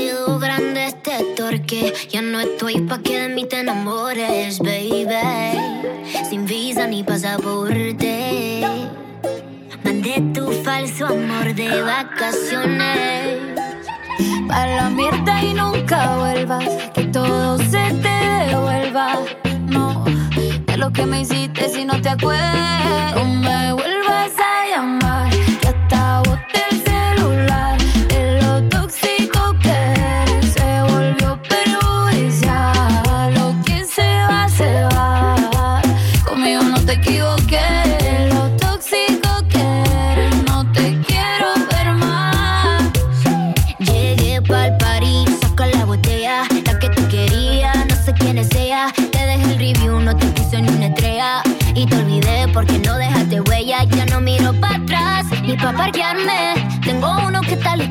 sido grande este torque. Ya no estoy pa' que de mí te enamores, baby. Sin visa ni pasaporte. Mandé tu falso amor de vacaciones. Para la mierda y nunca vuelvas. Que todo se te devuelva. No, de lo que me hiciste si no te acuerdas. Me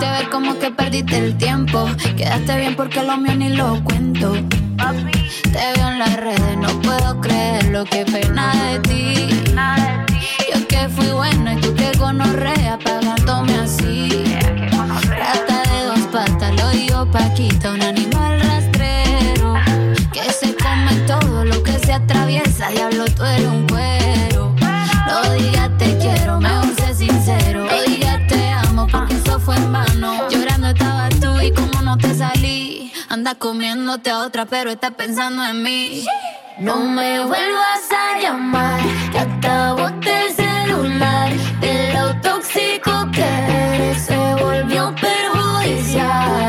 hiciste ver como que perdiste el tiempo. Quedaste bien porque lo mío ni lo cuento. Te veo en las redes, no puedo creer lo que pena de ti. Nada de ti. Yo que fui buena y tú que gonorrea pagándome así. Yeah, Rata de dos patas, lo digo Paquita, un animal rastrero. Que se come todo lo que se atraviesa, diablo, tú eres un cuerpo. comiéndote a otra, pero está pensando en mí. No me vuelvas a llamar, que acabo el este celular. De lo tóxico que eres, se volvió perjudicial.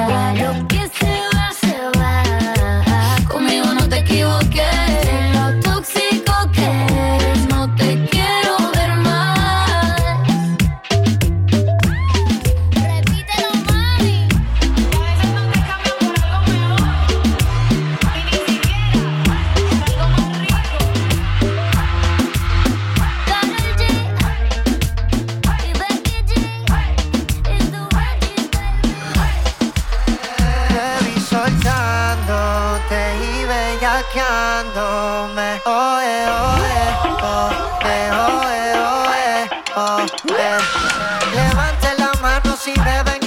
Oh, eh. Levante la mano si beben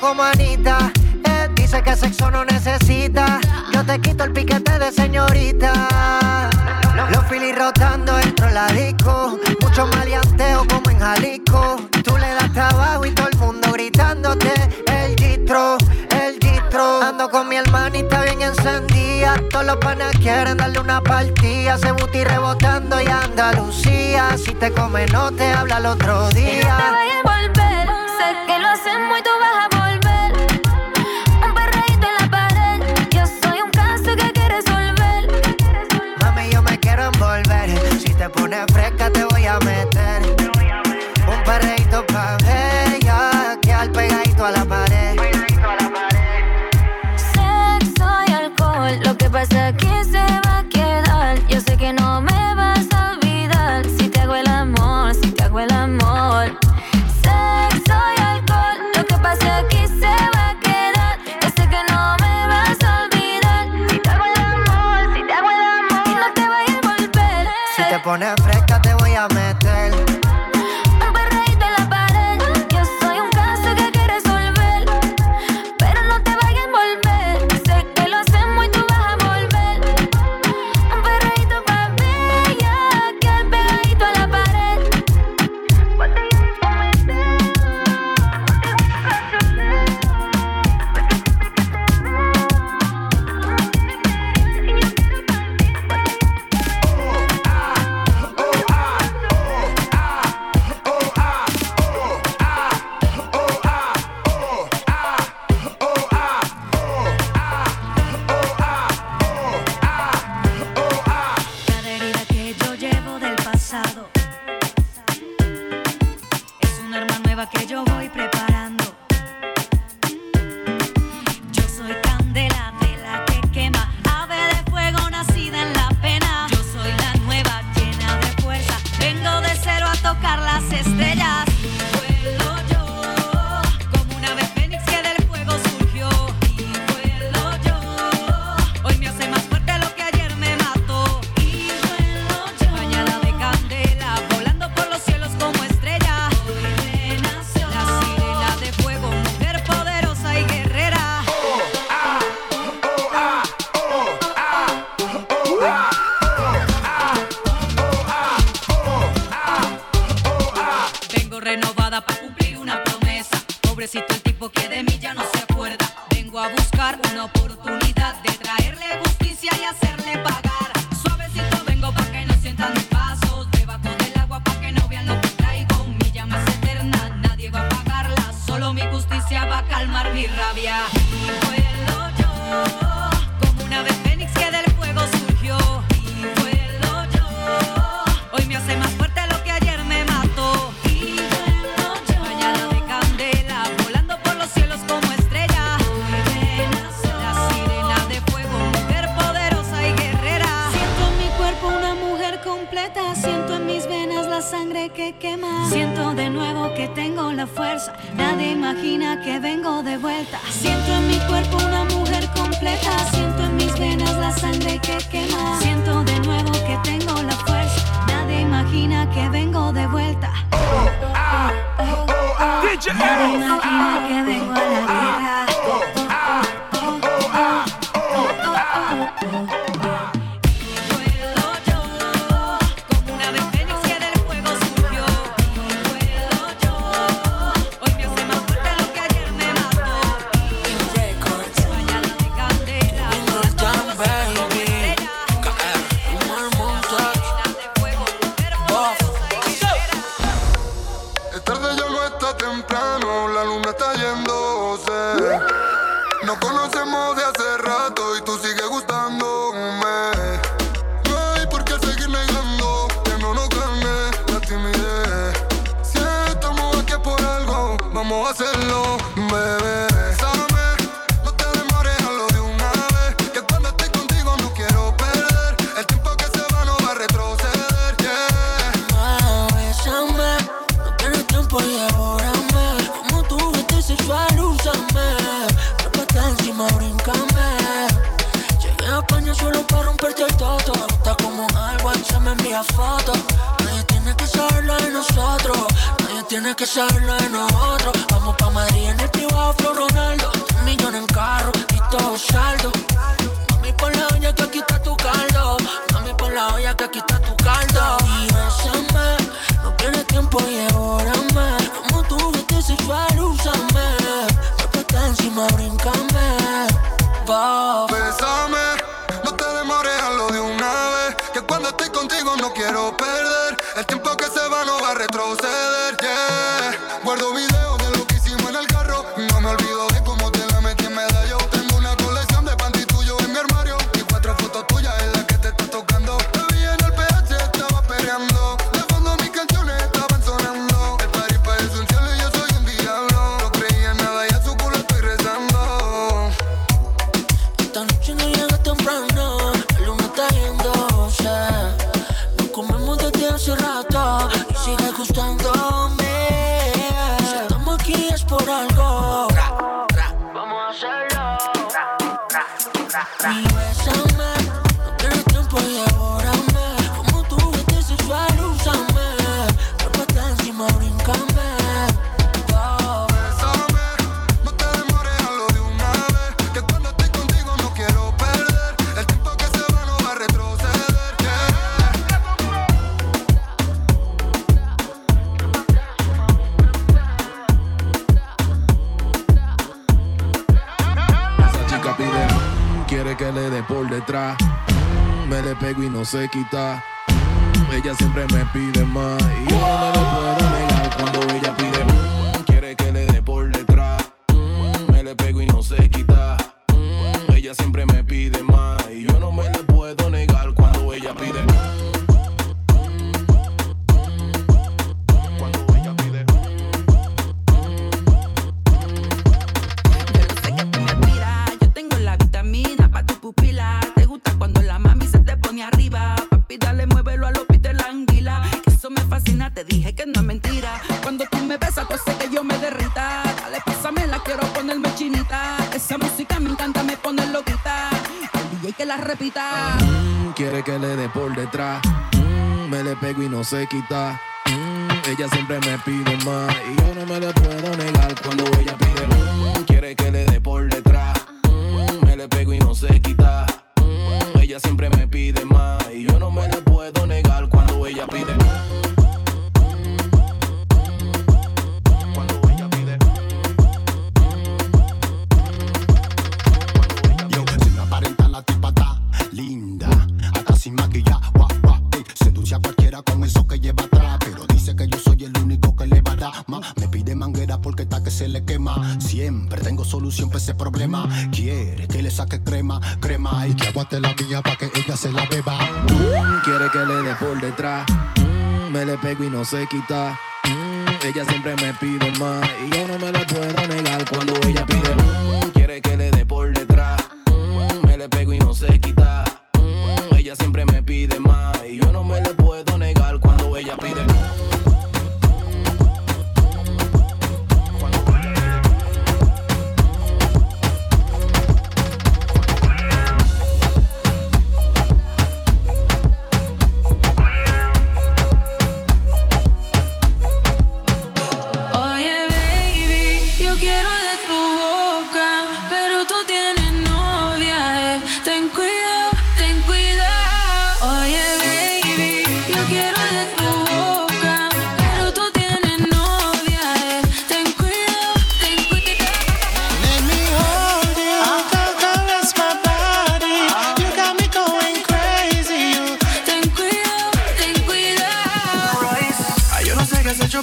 como Anita. Él dice que sexo no necesita. Yo te quito el piquete de señorita. Los filis rotando entro la disco. Mucho maleanteo como en Jalisco. Tú le das trabajo y todo el mundo gritándote. El distro, el distro. Ando con mi hermanita bien encendida. Todos los panas quieren darle una partida. Se buti rebotando y Andalucía. Si te come no te habla el otro día. Y no te voy a volver. Sé que lo hacen muy tú vas a ella siempre me pide más. se quita. Mm, ella siempre me pide más. sé quitar.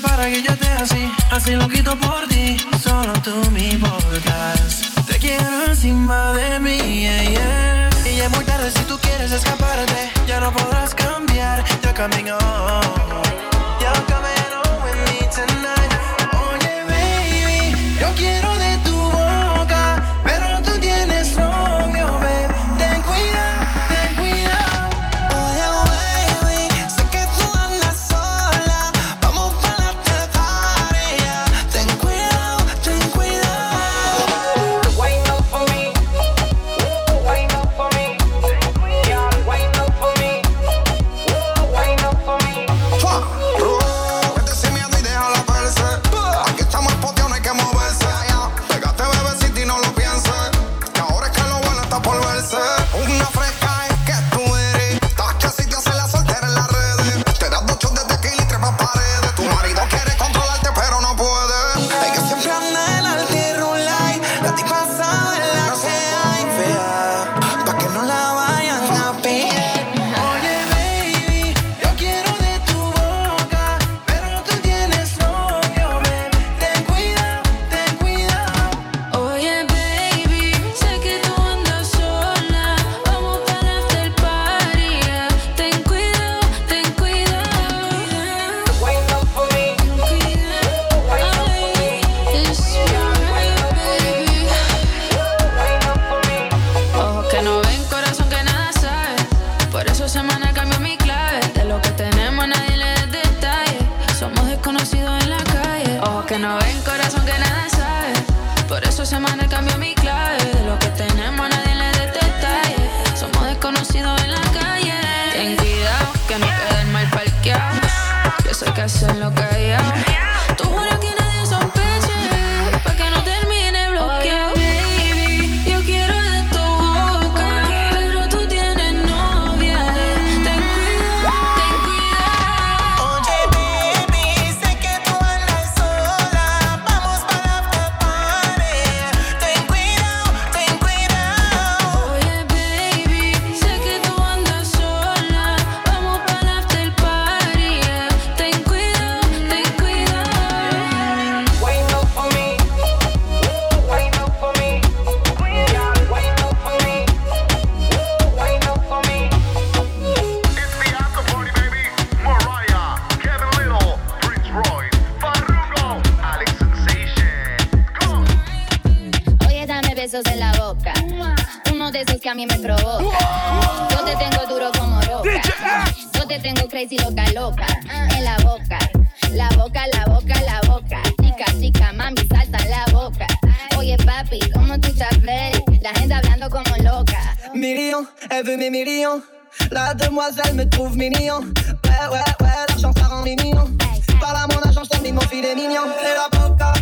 para que yo te así, así lo quito por ti, solo tú me importas. Te quiero encima de mí, yeah, yeah. Y ya es muy tarde si tú quieres escaparte, ya no podrás cambiar, yo camino. You're coming home with me tonight. millions, elle veut mes millions. La demoiselle me trouve mignon. Ouais, ouais, ouais, l'argent ça rend les mignons. Parle à mon agent, je mon filet mignon. Et la boca,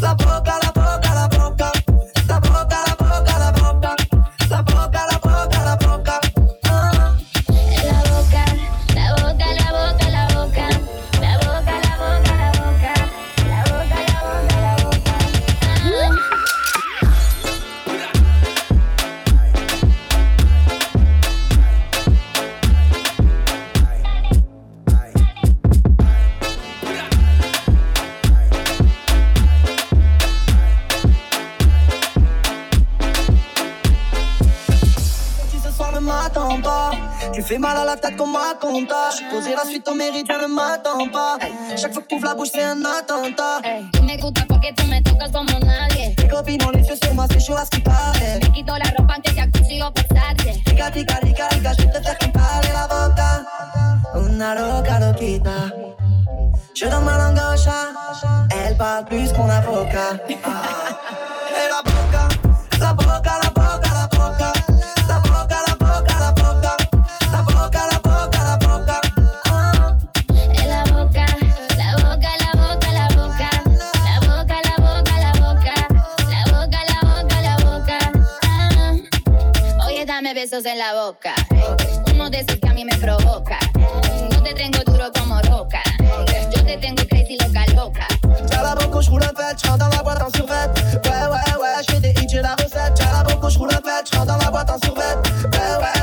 la boca, la fait mal à la tête comme ma compta. J'suis posé la suite au méridien, ne m'attends pas. Chaque fois que t'ouvres la bouche, c'est un attentat. Tu me gusta porque tú me tocas como nadie. Tes copines ont les yeux sur moi, c'est chaud à ce qui paraît. Te quito la ropa antes de acuchillo pensarte. Rica, rica, rica, rica, je te fais quitarle la boca. Una loca loquita. Je donne ma langue elle parle plus qu'on avocat. Ah. Et la boca. besos en la boca. Uno de esos que a mí me provoca. No te tengo duro como roca. Yo te tengo crazy loca loca. T'as la roule un fête, dans la boîte en survêt. Ouais, ouais, ouais, je des hits, j'ai la recette. T'as la bouche roule un fête, dans la boîte en survêt. Ouais, ouais.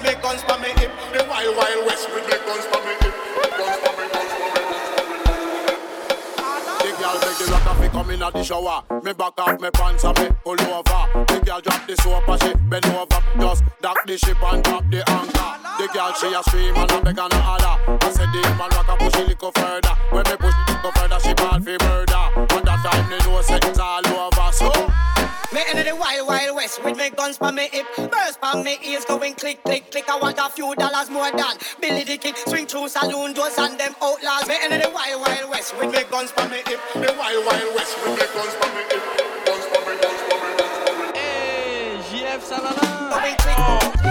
With big guns for me hip. The wild, wild west with big guns for me hip. For for for. The girl make the rock off, come in at the shower. Me back off, me pants and me pull over. The girl drop the soap and she bend over. Just dock the ship and drop the anchor. The girl she a scream and a beg and a holler. I said the man rock a push it little further. When me push it little further, she ball fi murder. And that time they know it's all over. So Me into the wild, wild west with me guns for me hip. Burst for me ears going click, click, click. I want a few dollars more than Billy the King. Swing through saloon doors and them outlaws. Me into the wild, wild west with me guns for me hip. The wild, wild west with me guns for me hip. Guns for me, guns for me, guns for me. Hey, JF Salala. Going click, going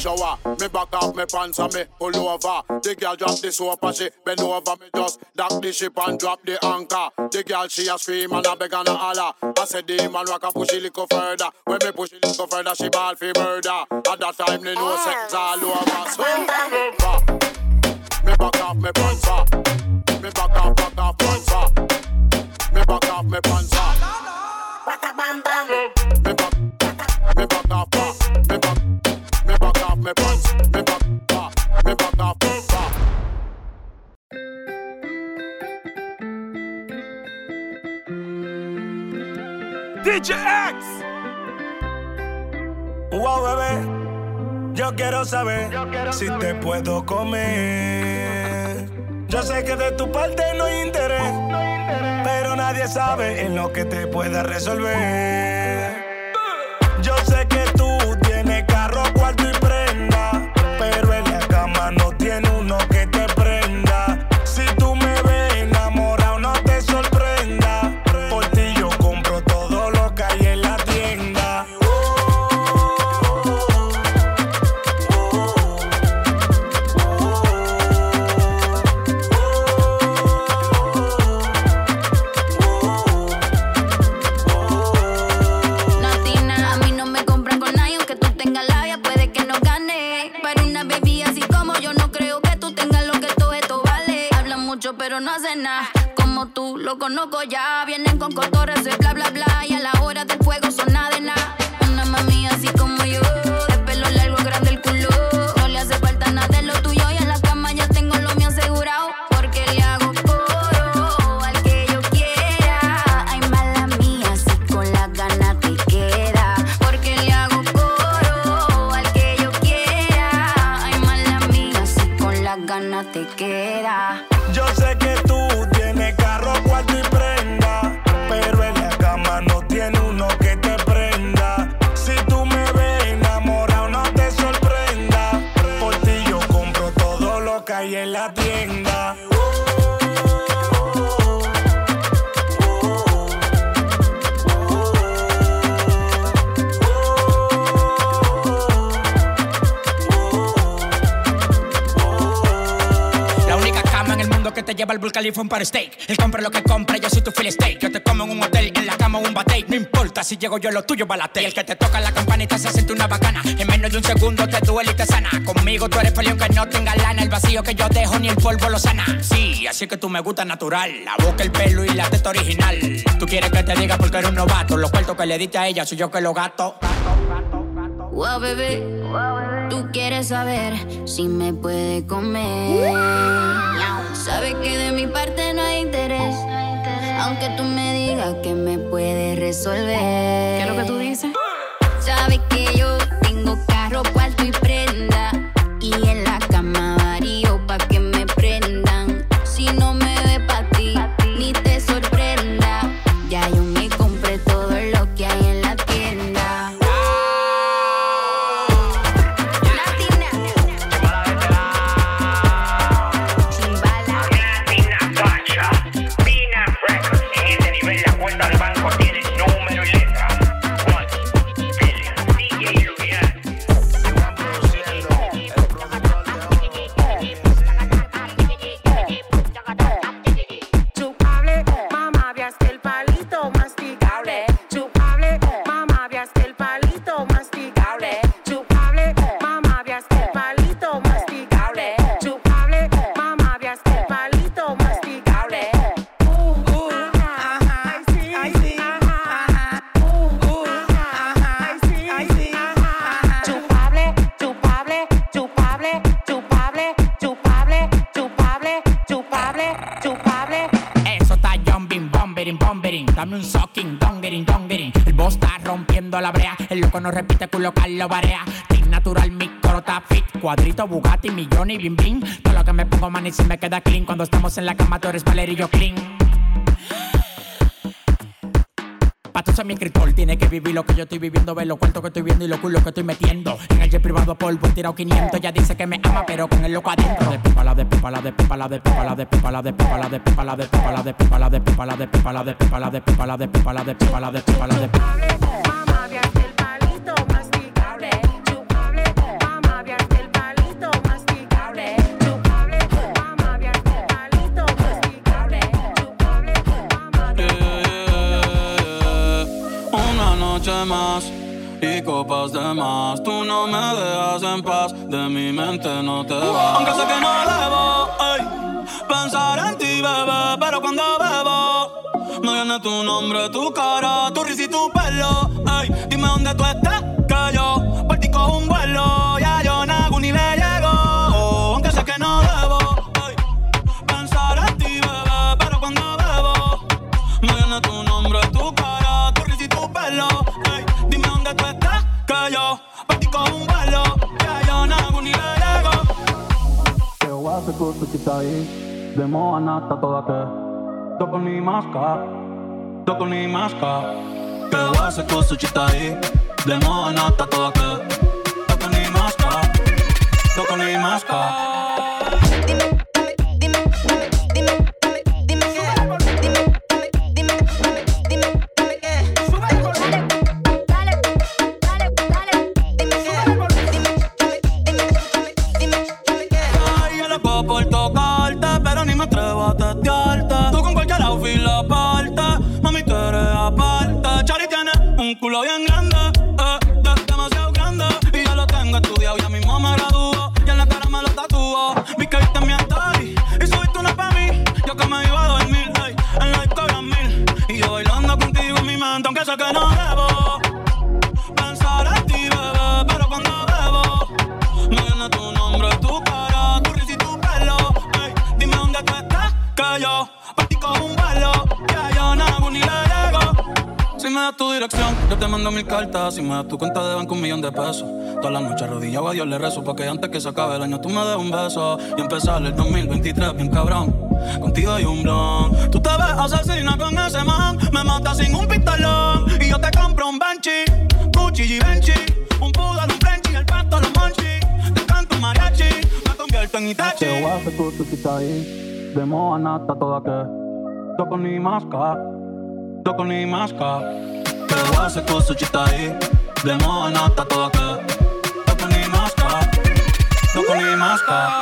shower. Me back off me pants and me pull over. The girl drop the soap and she bend over. Me just dock the ship and drop the anchor. The girl she a scream and a beg and a holler. I said the man rock a push it little further. When me push it little further, she ball fi murder. At that time they know oh. sex all over. So me back off me pants. Me back off, back off me. DJ X. Wow, bebé, yo quiero saber si te puedo comer. Yo sé que de tu parte no hay interés, pero nadie sabe en lo que te pueda resolver. Hacen nada. Como tú, lo conozco ya. Vienen con cotorras de bla, bla, bla. Y a la hora del fuego son nada de nada. Una mami así como que un para steak. Él compra lo que compra, yo soy tu filet steak. Yo te como en un hotel, en la cama un bate. No importa si llego yo, lo tuyo balate. El que te toca la campanita se siente una bacana. En menos de un segundo te duele y te sana. Conmigo tú eres feliz aunque no tenga lana. El vacío que yo dejo ni el polvo lo sana. Sí, así que tú me gusta natural. La boca, el pelo y la teta original. Tú quieres que te diga porque eres un novato. Los cuartos que le diste a ella soy yo que lo gato. Wow, bebé, tú quieres saber si me puede comer. Sabes que de mi parte no hay interés. Aunque tú me digas que me puedes resolver. ¿Qué es lo que tú y me queda clean. Cuando estamos en la cama, tú eres Valerio y yo clean. Pa' tú ser mi tiene que vivir lo que yo estoy viviendo, ver los cuartos que estoy viendo y los culos que estoy metiendo. En el jet privado polvo he tirado 500, ella dice que me ama, pero con el loco adentro. De pipa de pipa de pipa de pipa de pipa de pipa de pipa de pipa de pipa de pipa de pipa de de de de de de más. Tú no me dejas en paz, de mi mente no te vas. Aunque sé que no debo pensar en ti, bebé, pero cuando bebo me viene tu nombre, tu cara, tu risa y tu pelo. to kitaj Demo anata na tato date Doplný maska Doplný maska Kewa se to su Demo anata na tato date Doplný maska Doplný maska pesos. Todas las noches arrodillado a Dios le rezo. Porque antes que se acabe el año tú me des un beso. Y empezar el 2023 bien cabrón. Contigo hay un blon. Tú te ves asesina con ese man. Me matas sin un pistolón. Y yo te compro un Banshee, Gucci y Benchi. Un poodle, un Frenchy, el pato, los monchi. Te canto mariachi. Me convierto en Itachi. Te voy a hacer tu chiquita ahí. De moda nata toda que. Toco ni masca. Toco ni masca. Te voy a hacer tu chita ahí. De moda no t'atoca, toco ni mosca, toco ni mosca.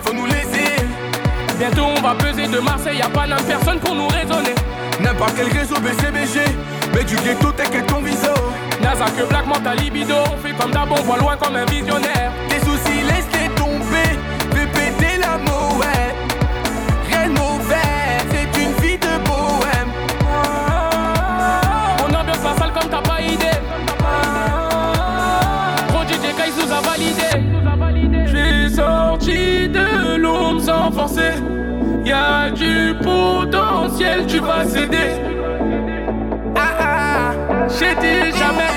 Faut nous laisser. Bientôt on va peser de Marseille, y a pas n'importe personne pour nous raisonner. N'importe quel réseau BCBG, mais du ghetto t'inquiète ton viso. Naza que Black monte à libido, on fait comme d'hab, on voit loin comme un visionnaire. Sans forcer. Y a du potentiel, tu vas céder. Ah ah, j'ai dit jamais.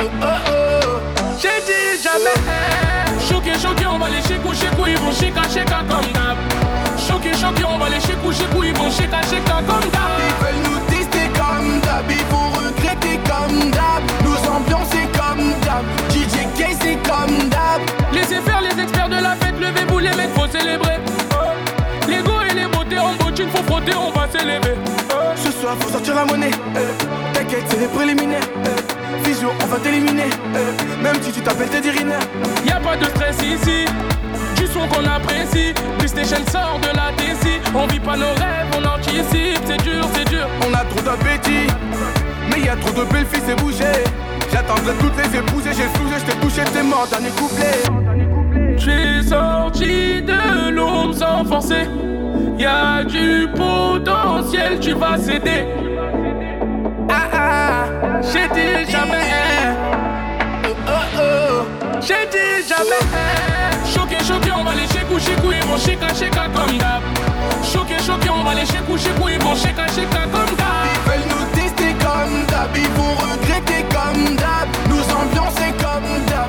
Oh oh oh, j'ai dit jamais. Choqué, choqué, on va les chécou, chécou, ils vont chéka, chéka comme d'hab. Choqué, choqué, on va les chécou, chécou, ils vont chéka, chéka comme d'hab. Ils veulent nous tester comme d'hab, ils vont regretter comme d'hab. Nous ambiancer comme d'hab. DJ K c'est comme d'hab. Laissez faire les experts de la levez-vous les mecs, faut célébrer. Oh. Les go et les beautés en bottine, faut frotter, on va s'élever. Oh. Ce soir faut sortir la monnaie. T'inquiète, c'est les préliminaires. euh. Physio, on va t'éliminer. Même si tu t'appelles Teddy Riner. Y a pas de stress ici, du son qu'on apprécie. PlayStation sort de la DC, on vit pas nos rêves, on anticipe. C'est dur, c'est dur. On a trop d'appétit, mais y a trop de belles filles, c'est bougé. J'attendrai toutes les épouser, j'ai flousé, j't'ai touché, t'es mort, dernier couplet. J'ai sorti de l'ombre sans forcer. Y a du potentiel, tu vas céder. Ah ah, j'ai dit jamais. Oh oh oh, j'ai dit jamais. Choqué, choqué, on va les chécou, chécou, ils vont chéka, chéka comme d'hab. Choqué, choqué, on va les chécou, chécou, ils vont chéka, chéka comme d'hab. Ils veulent nous tester comme d'hab, ils vont regretter comme d'hab. Nous ambiancer comme d'hab.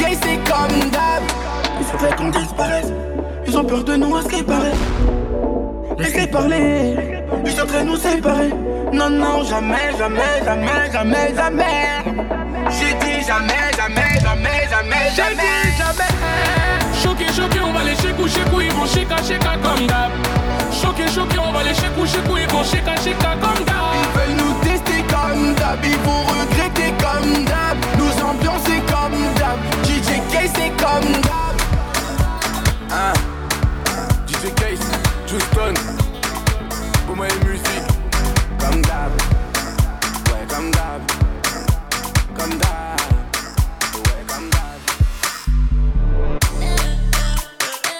K c'est comme d'hab. Il faudrait qu'on disparaisse. Ils ont peur de nous à ce qu'il paraît. Laissez parler. Ils sont nous séparer. Non, non, jamais, jamais, jamais, jamais, jamais. J'ai dit jamais, jamais, jamais, jamais, J'ai dit jamais. Choqué, choqué, on va les chécou, chécou, ils vont chéka, chéka comme d'hab. Choqué, choqué, on va les chécou, chécou, ils vont chéka, chéka comme d'hab. Ils veulent nous tester comme d'hab, ils vont regretter comme d'hab. C'est comme d'hab. Hein DJ Case, Houston, pour moi et musique. Comme d'hab, ouais, comme d'hab. Comme d'hab, ouais, comme d'hab.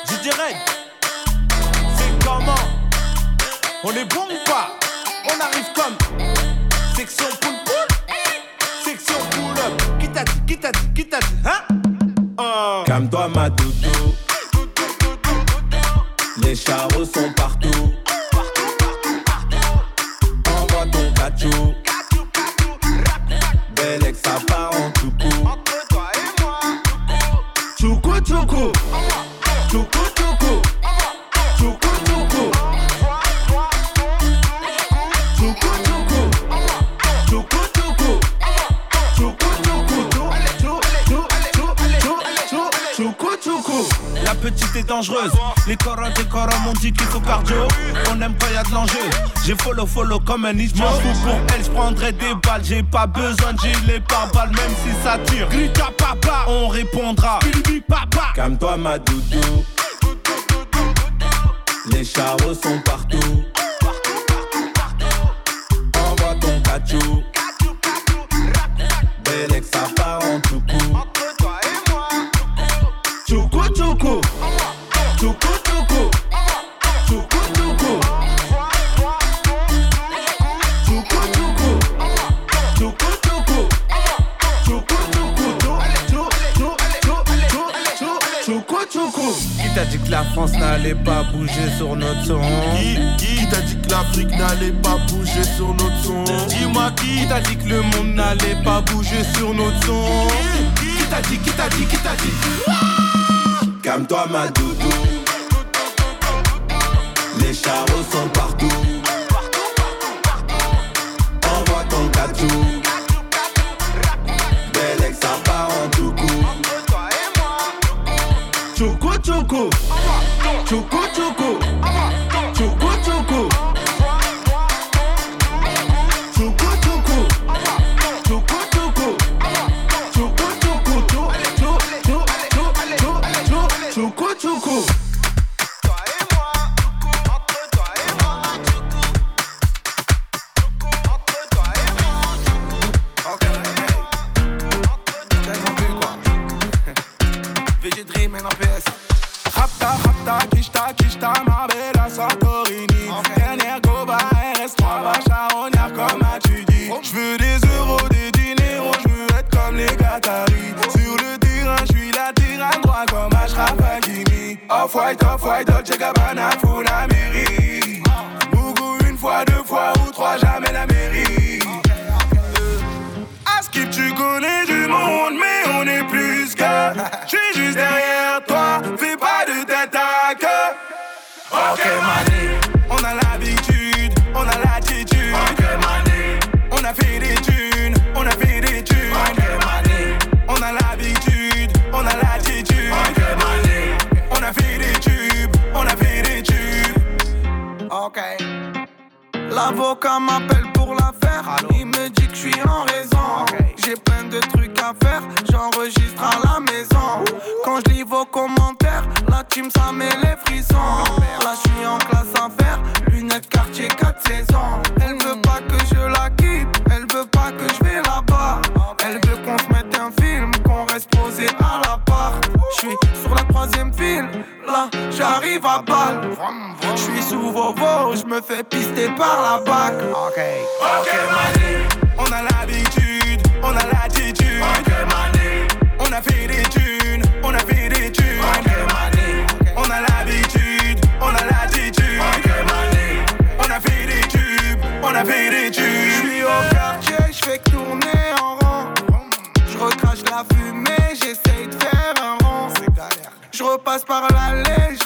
DJ Red, c'est comment? On est bon ou pas? On arrive comme section pull pull, section pull up. Qui t'a dit, qui t'a dit, qui t'a dit, hein? Oh. Calme-toi ma doudou. Les charros sont partout. Envoie ton cachou Belle ex ça part en tout coup On aime quand y a de l'enjeu. J'ai follow follow comme un ninja. Pour elle, je prendrai des balles. J'ai pas besoin de gilet par balle, même si ça tire. Grite à papa, on répondra. Papa. Calme-toi ma doudou Les charros sont partout Envoie ton cachou Belle ça part en tout coup t'a dit que la France n'allait pas bouger sur notre son. Qui, qui t'a dit que l'Afrique n'allait pas bouger sur notre son? Dis-moi qui t'a dit que le monde n'allait pas bouger sur notre son? Qui t'a dit, qui t'a dit, qui t'a dit? Calme-toi ma doudou. Les charros sont partout 죽고 arrive à balle. Je suis sous vovo, je me fais pister par la bac. Ok, ok, mané. On a l'habitude, on a l'attitude. Ok, mané. On a fait des thunes, on a fait des thunes. Ok, mané. On a l'habitude, on a l'attitude. Ok, mané. On a fait des tubes, on a fait des tubes. Je suis au quartier, je fais tourner en rond. Je recrache la fumée, j'essaye de faire un rond. Je repasse par l'allée, je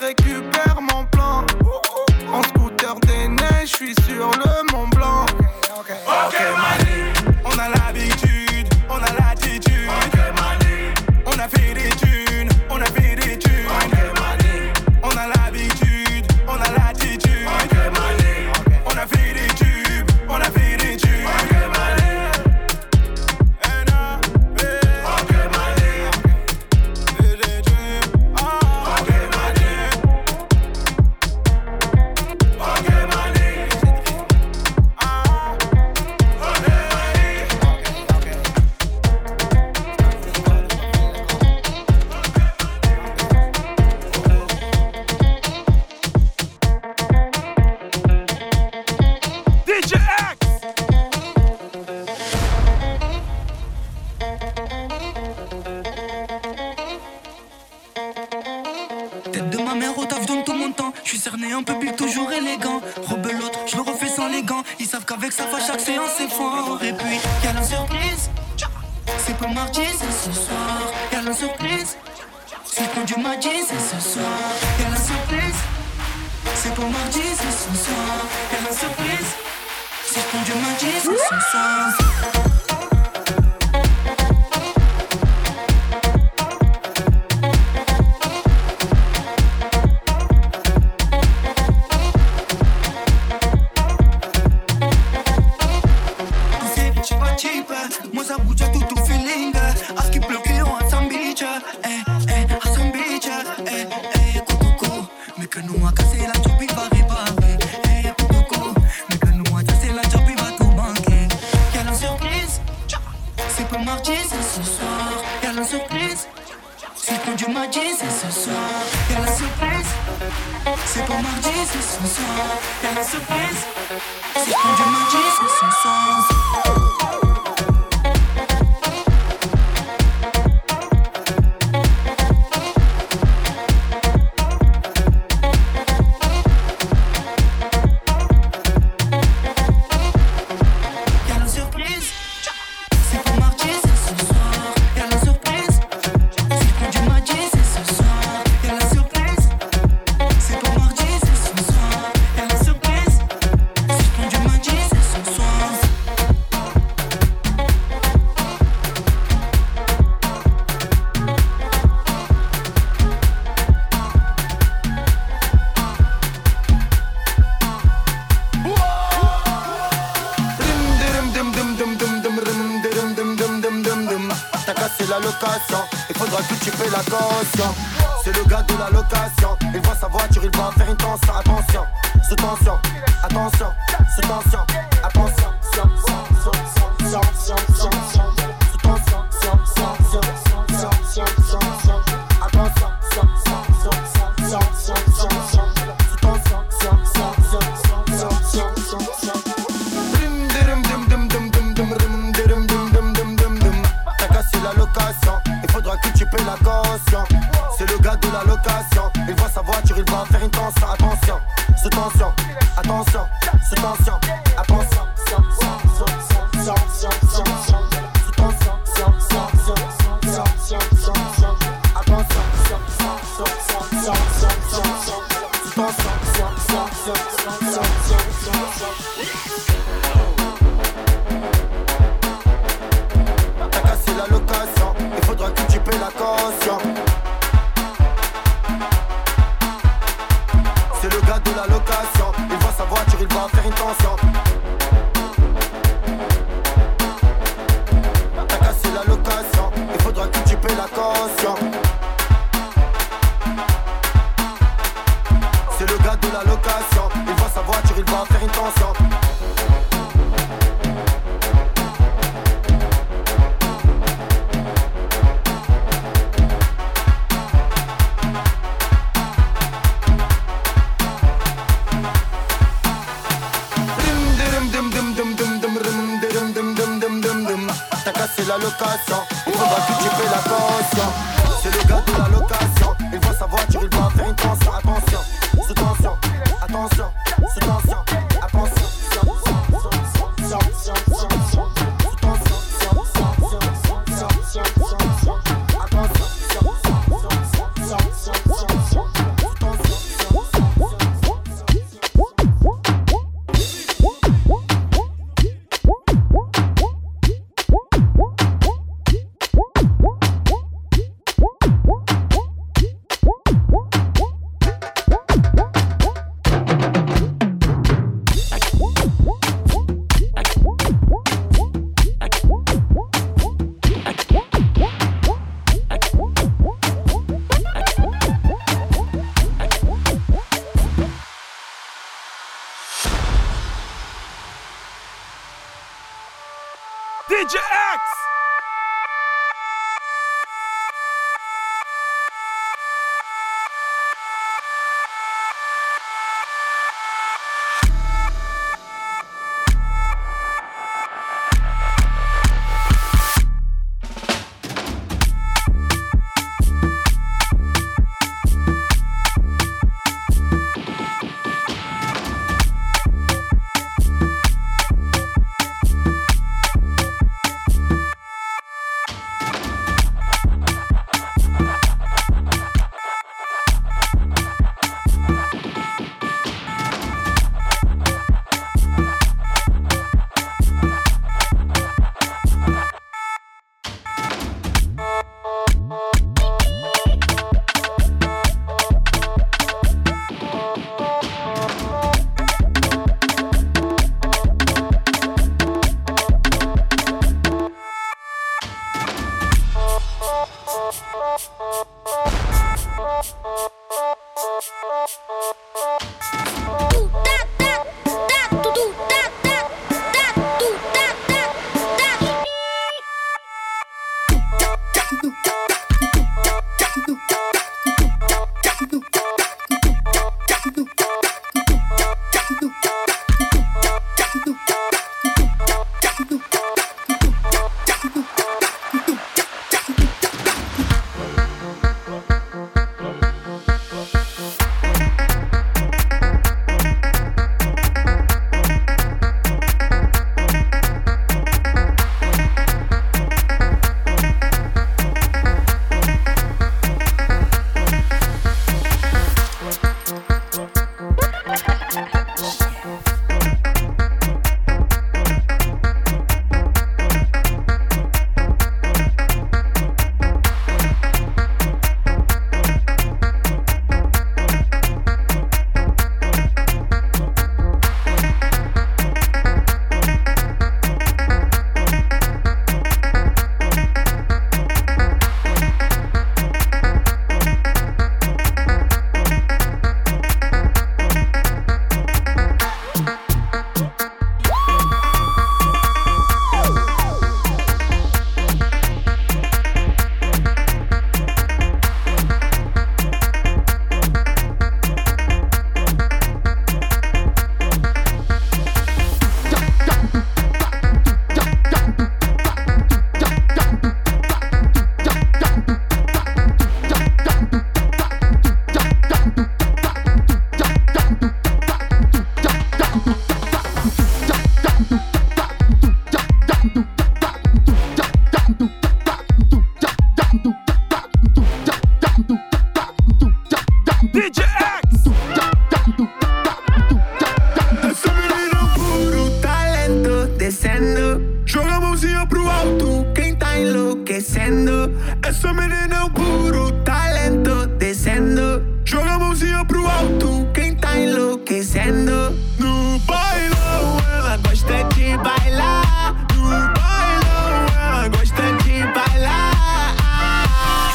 Pro alto, quem tá enlouquecendo. No bailão, ela gosta de bailar. No bailão, ela gosta de bailar.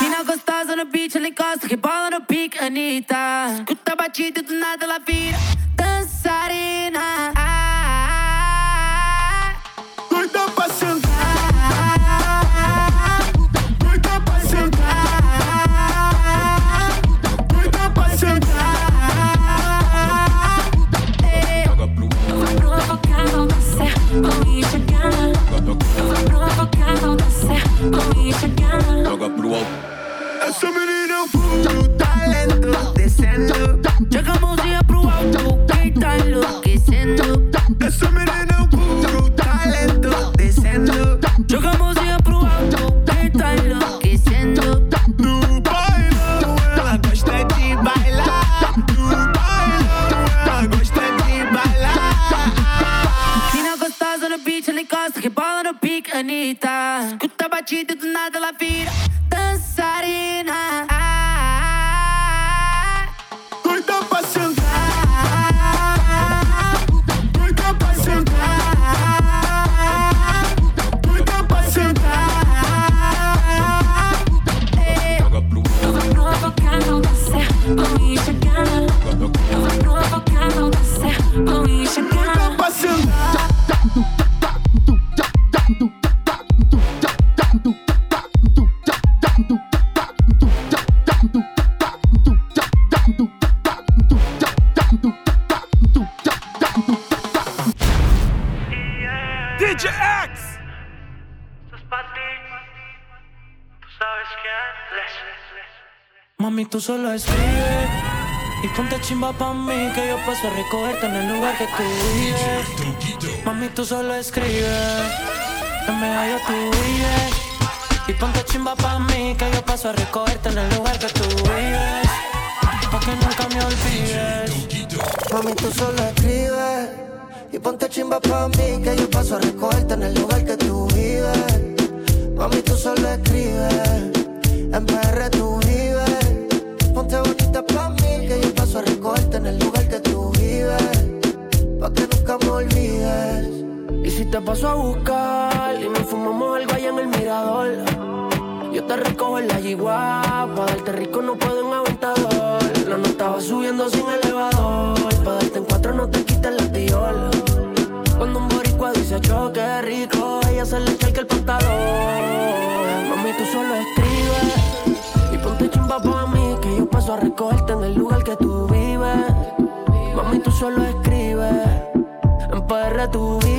Mina gostosa no beat, ela encosta, rebola no pique, Anitta. Escuta a batida do nada ela vira tú solo escribes y ponte chimba pa' mí que yo paso a recogerte en el lugar que tú vives. Mami, tú solo escribes, en medio tú vives. Y ponte chimba pa' mí que yo paso a recogerte en el lugar que tú vives. Pa' que nunca me olvides. Mami, tú solo escribes y ponte chimba pa' mí que yo paso a recogerte en el lugar que tú vives. Mami, tú solo escribes, en PR tú. Ponte bonita pa' mí que yo paso a recogerte en el lugar que tú vives. Pa' que nunca me olvides. Y si te paso a buscar y nos fumamos algo allá en el mirador. Yo te recojo en la yigua, pa' darte rico no puedo en aventador. La nota subiendo sin elevador, pa' darte en cuatro no te quites la tiola. Cuando un boricua dice choque rico, ella se le echa el pantalón. Mami, tú solo escribes chimba pa' mí que yo paso a recogerte en el lugar que tú vives. Mami, tú solo escribes, en PR tú vives.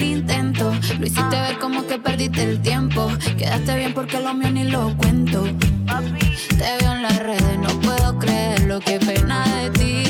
el intento. Lo hiciste ver como que perdiste el tiempo. Quedaste bien porque lo mío ni lo cuento. Te veo en las redes, no puedo creer lo que pena de ti.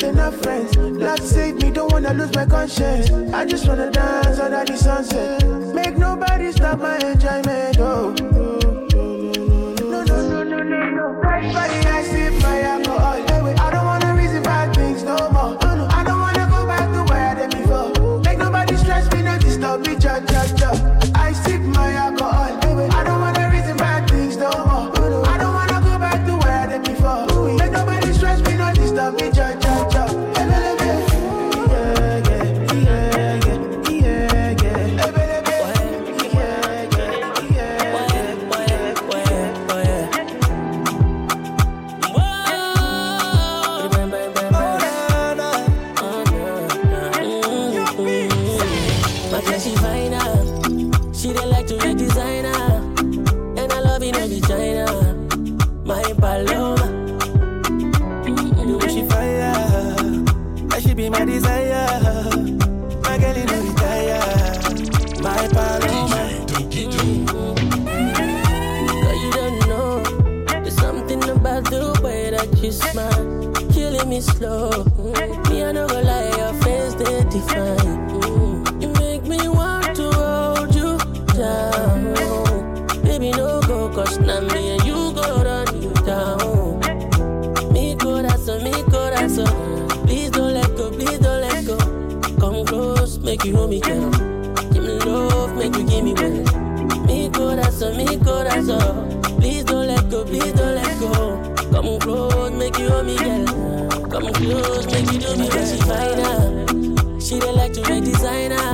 than not friends. Life save me, don't wanna lose my conscience. I just wanna dance under the sunset. Make nobody stop my enjoyment, oh. lose, make do me when she find out. She don't like to make designer.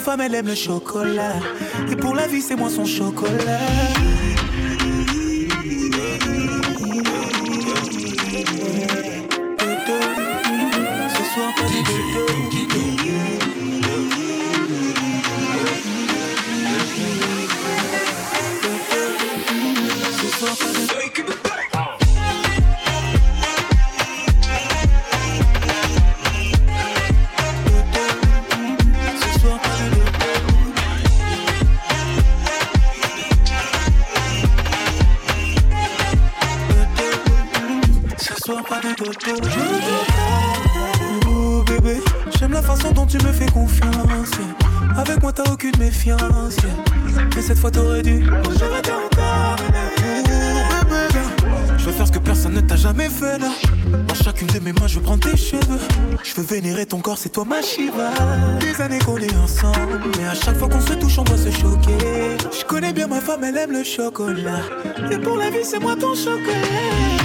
femme, elle aime le chocolat. Et pour la vie, c'est moi son chocolat. c'est toi ma Shiva. Des années qu'on est ensemble, mais à chaque fois qu'on se touche, on doit se choquer. Je connais bien ma femme, elle aime le chocolat. Et pour la vie, c'est moi ton chocolat.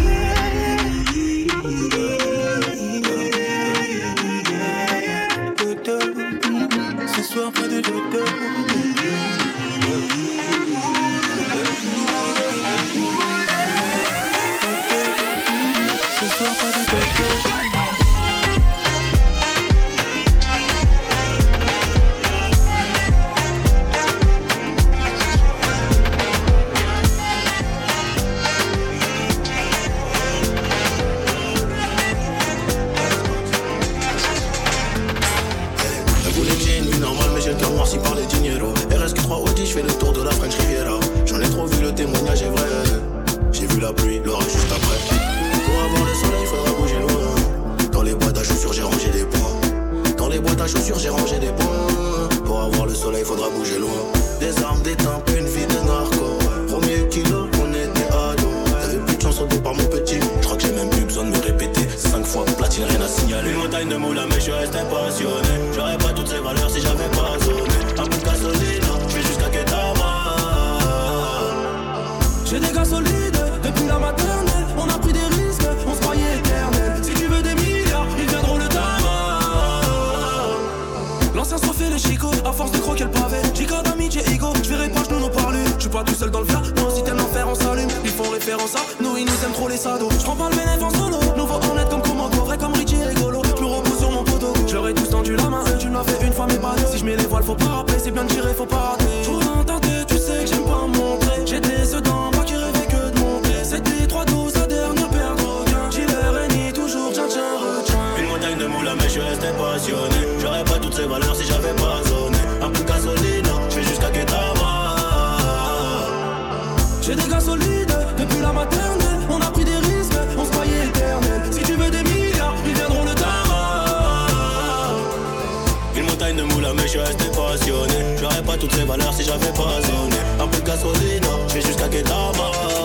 pas tout seul dans le flash. non si t'aimes l'enfer, on s'allume. Ils font référence à nous, ils nous aiment trop les sados. Je prends pas le bénéfice en solo. Nouveau honnête comme commando, vrai comme Richie rigolo. Je me repose sur mon poteau. Je ai tous tendu la main, tu me l'as fait une fois, mais pas Si je mets les voiles, faut pas rappeler, c'est bien de tirer, faut toutes ces si j'avais pas zoné. Un peu de gasoline, je vais jusqu'à Ketama.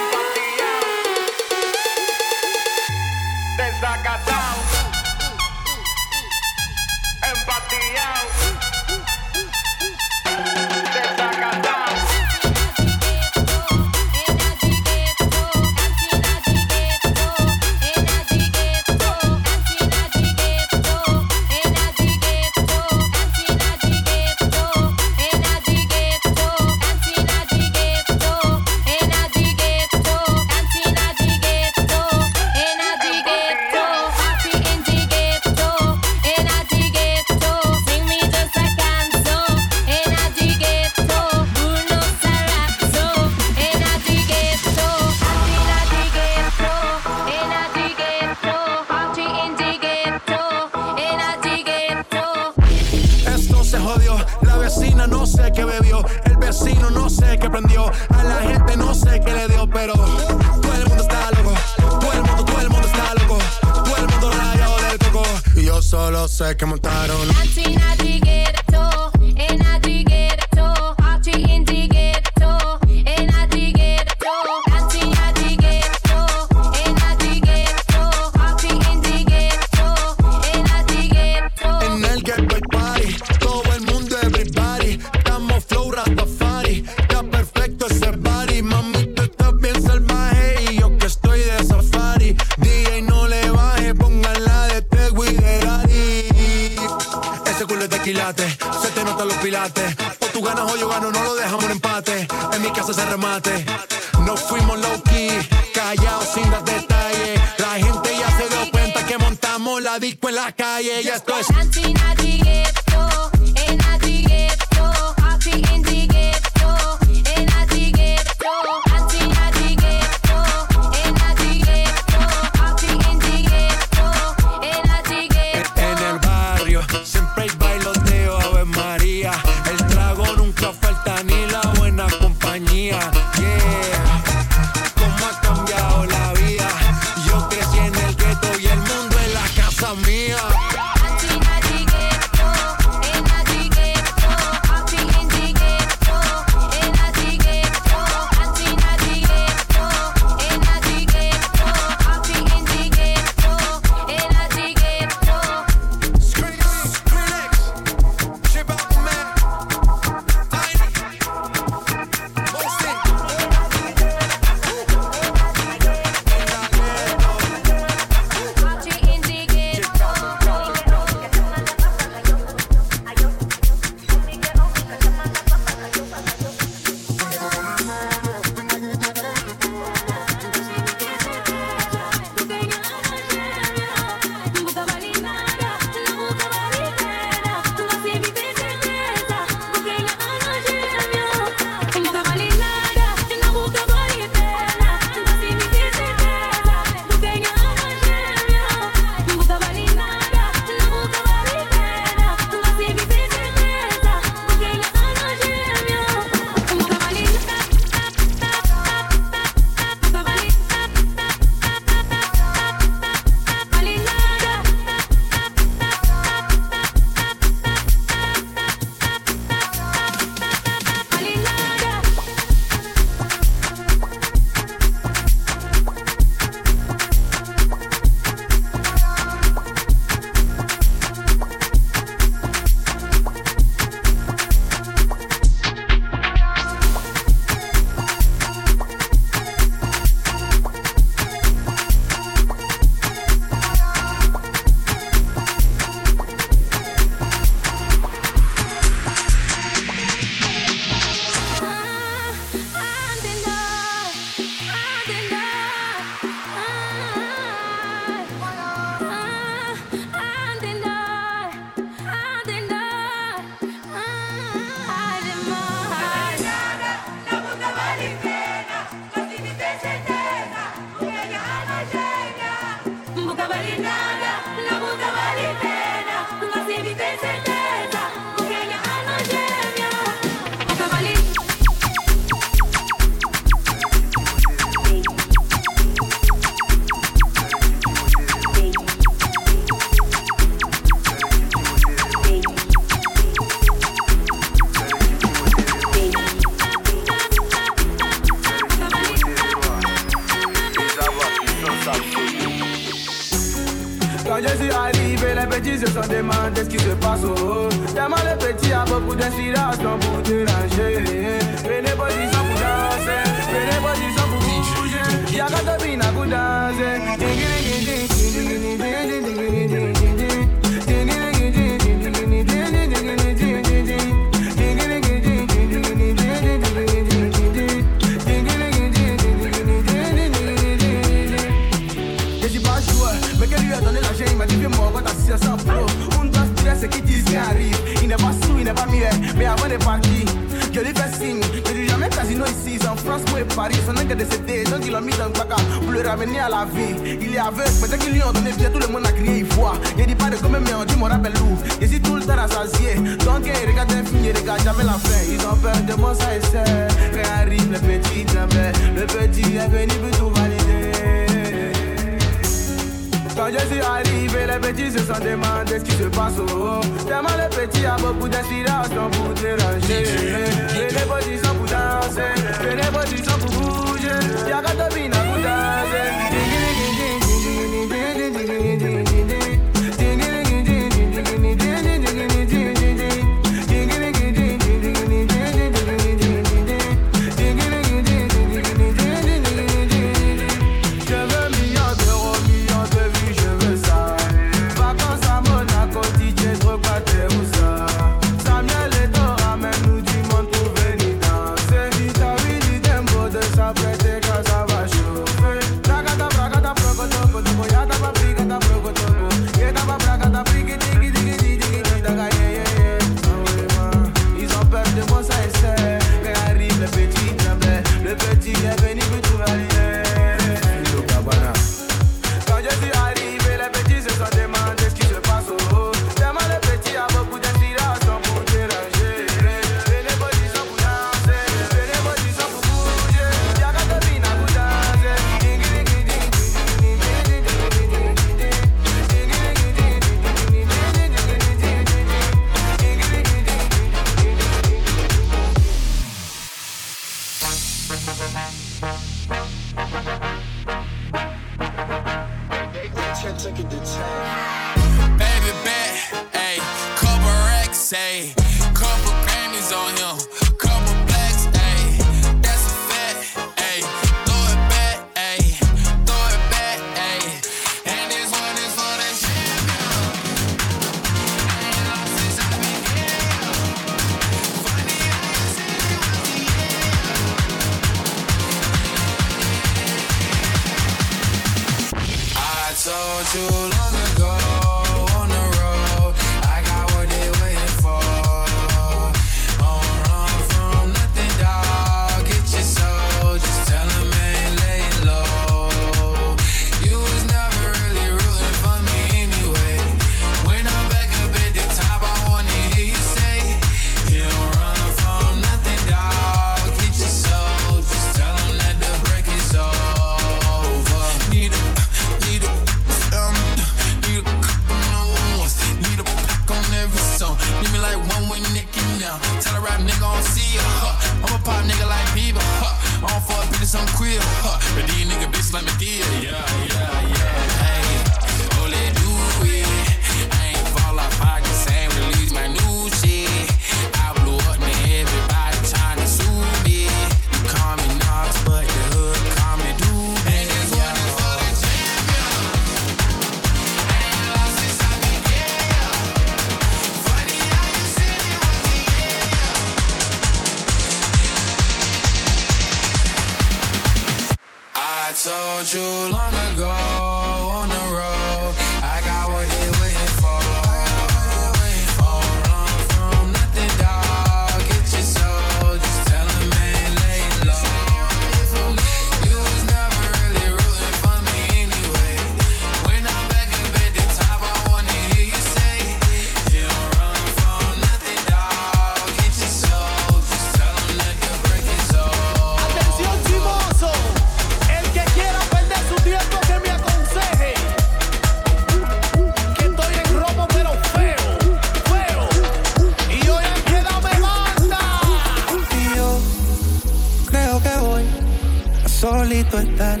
Solito estar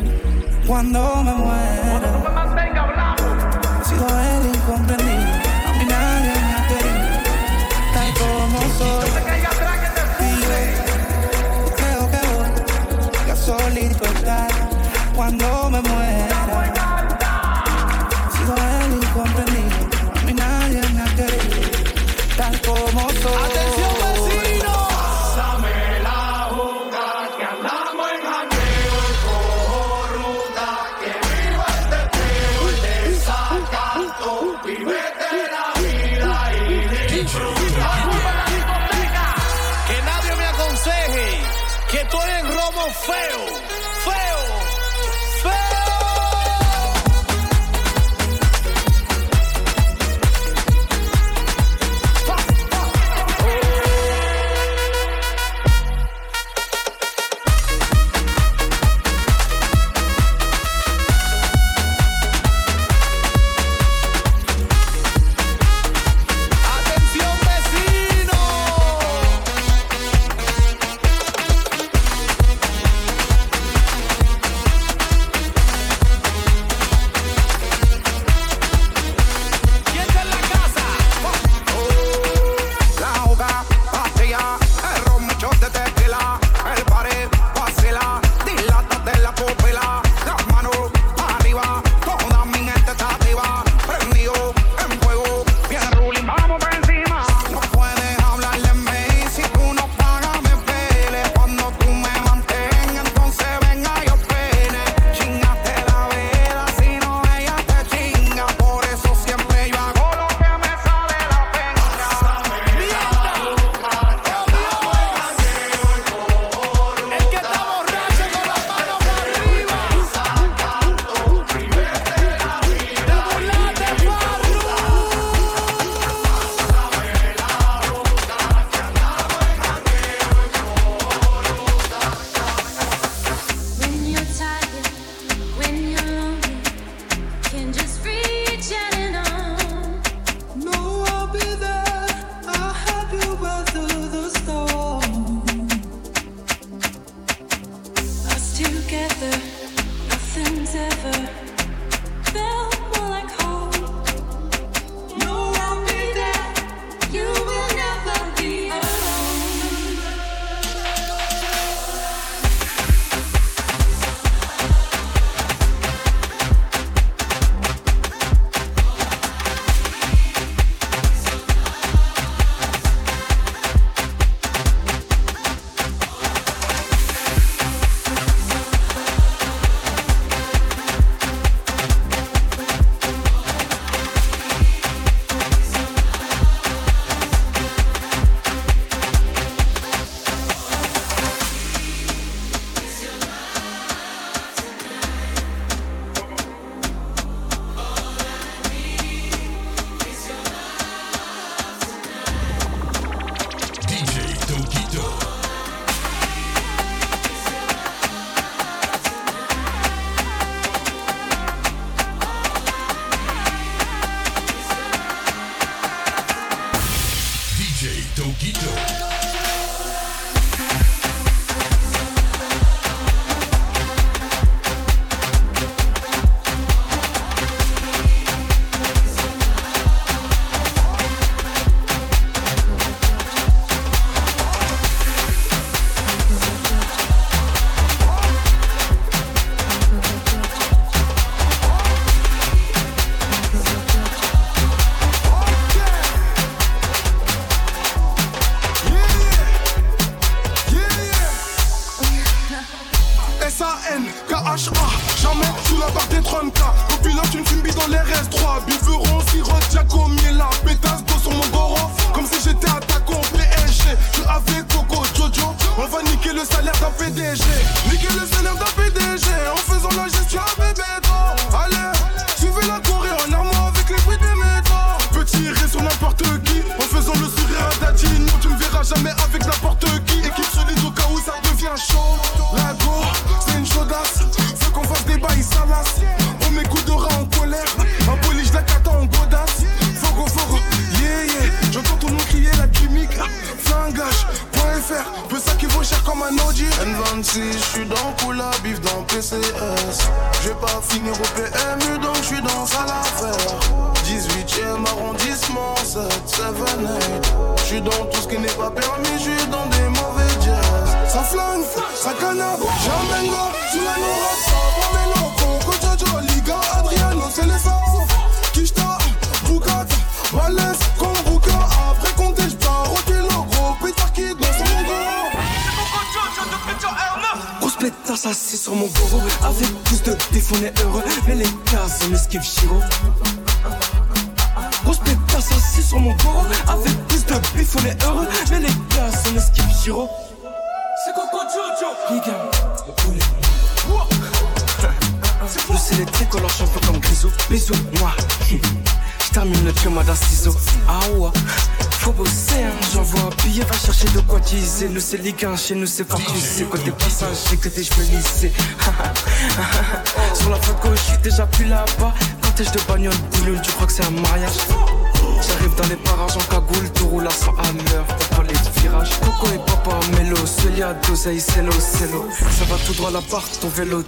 cuando me muera. chez nous c'est fortuné Côté passager, côté je me lissais Sur la fin de gauche, je suis déjà plus là-bas Cortège de bagnole boulule, tu crois que c'est un mariage? J'arrive dans les parages en cagoule, tout roule à 100 à l'heure, pas les virages. Coco et papa, mélo, celui à d'oseille, c'est l'eau, c'est l'eau. Ça va tout droit la barre, ton vélo.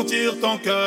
Sentir ton cœur.